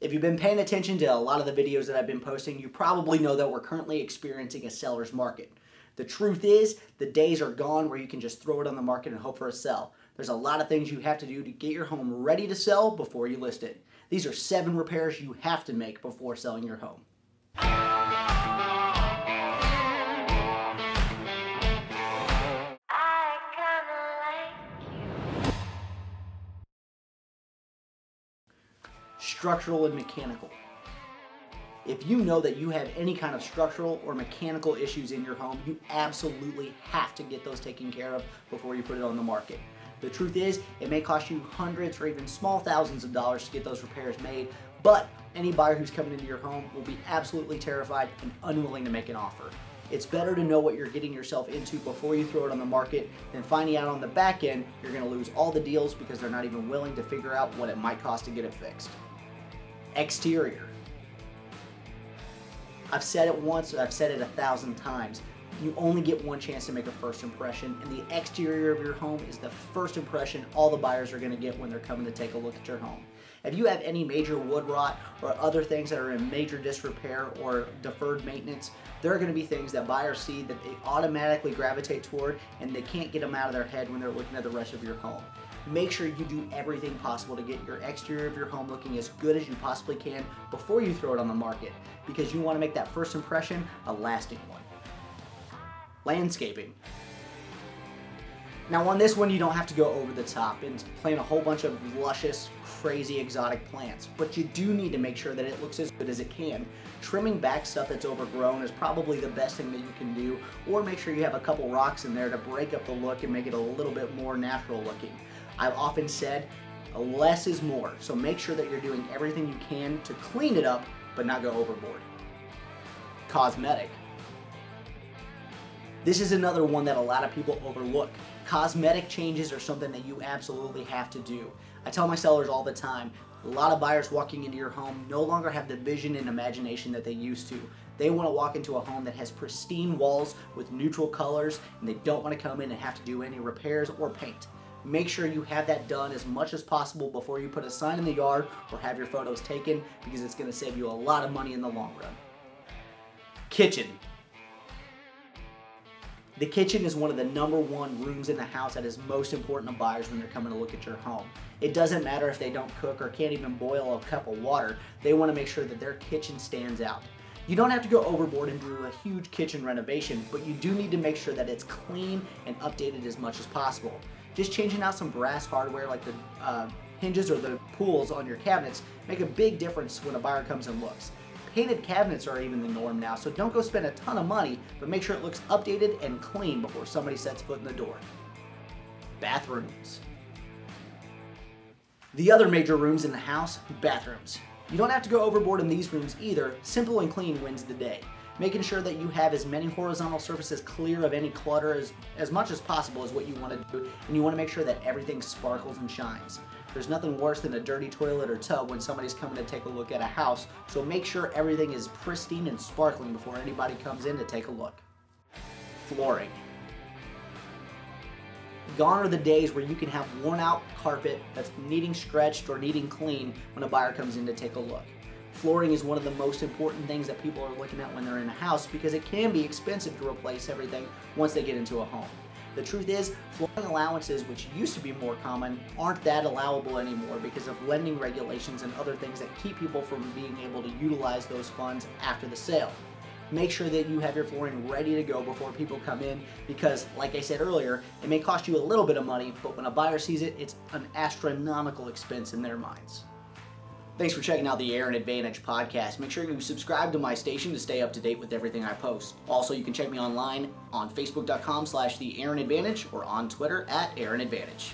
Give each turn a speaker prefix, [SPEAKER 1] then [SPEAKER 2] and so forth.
[SPEAKER 1] If you've been paying attention to a lot of the videos that I've been posting, you probably know that we're currently experiencing a seller's market. The truth is, the days are gone where you can just throw it on the market and hope for a sell. There's a lot of things you have to do to get your home ready to sell before you list it. These are seven repairs you have to make before selling your home. Structural and mechanical. If you know that you have any kind of structural or mechanical issues in your home, you absolutely have to get those taken care of before you put it on the market. The truth is, it may cost you hundreds or even small thousands of dollars to get those repairs made, but any buyer who's coming into your home will be absolutely terrified and unwilling to make an offer. It's better to know what you're getting yourself into before you throw it on the market than finding out on the back end you're going to lose all the deals because they're not even willing to figure out what it might cost to get it fixed. Exterior. I've said it once, I've said it a thousand times. You only get one chance to make a first impression, and the exterior of your home is the first impression all the buyers are going to get when they're coming to take a look at your home. If you have any major wood rot or other things that are in major disrepair or deferred maintenance, there are going to be things that buyers see that they automatically gravitate toward and they can't get them out of their head when they're looking at the rest of your home make sure you do everything possible to get your exterior of your home looking as good as you possibly can before you throw it on the market because you want to make that first impression a lasting one. Landscaping. Now on this one you don't have to go over the top and plant a whole bunch of luscious, crazy exotic plants, but you do need to make sure that it looks as good as it can. Trimming back stuff that's overgrown is probably the best thing that you can do, or make sure you have a couple rocks in there to break up the look and make it a little bit more natural looking. I've often said less is more, so make sure that you're doing everything you can to clean it up, but not go overboard. Cosmetic. This is another one that a lot of people overlook. Cosmetic changes are something that you absolutely have to do. I tell my sellers all the time, a lot of buyers walking into your home no longer have the vision and imagination that they used to. They want to walk into a home that has pristine walls with neutral colors and they don't want to come in and have to do any repairs or paint. Make sure you have that done as much as possible before you put a sign in the yard or have your photos taken because it's going to save you a lot of money in the long run. Kitchen. The kitchen is one of the number one rooms in the house that is most important to buyers when they're coming to look at your home. It doesn't matter if they don't cook or can't even boil a cup of water, they want to make sure that their kitchen stands out. You don't have to go overboard and do a huge kitchen renovation, but you do need to make sure that it's clean and updated as much as possible. Just changing out some brass hardware like the uh, hinges or the pulls on your cabinets make a big difference when a buyer comes and looks. Painted cabinets are even the norm now, so don't go spend a ton of money, but make sure it looks updated and clean before somebody sets foot in the door. Bathrooms. The other major rooms in the house, bathrooms. You don't have to go overboard in these rooms either, simple and clean wins the day making sure that you have as many horizontal surfaces clear of any clutter as, as much as possible is what you want to do, and you want to make sure that everything sparkles and shines. There's nothing worse than a dirty toilet or tub when somebody's coming to take a look at a house, so make sure everything is pristine and sparkling before anybody comes in to take a look. Flooring. Gone are the days where you can have worn out carpet that's needing stretched or needing clean when a buyer comes in to take a look. Flooring is one of the most important things that people are looking at when they're in a house because it can be expensive to replace everything once they get into a home. The truth is, flooring allowances, which used to be more common, aren't that allowable anymore because of lending regulations and other things that keep people from being able to utilize those funds after the sale. Make sure that you have your flooring ready to go before people come in because, like I said earlier, it may cost you a little bit of money, but when a buyer sees it, it's an astronomical expense in their minds. Thanks for checking out the Aaron Advantage podcast. Make sure you subscribe to my station to stay up to date with everything I post. Also, you can check me online on facebook.com slash the Aaron Advantage or on Twitter at Aaron Advantage.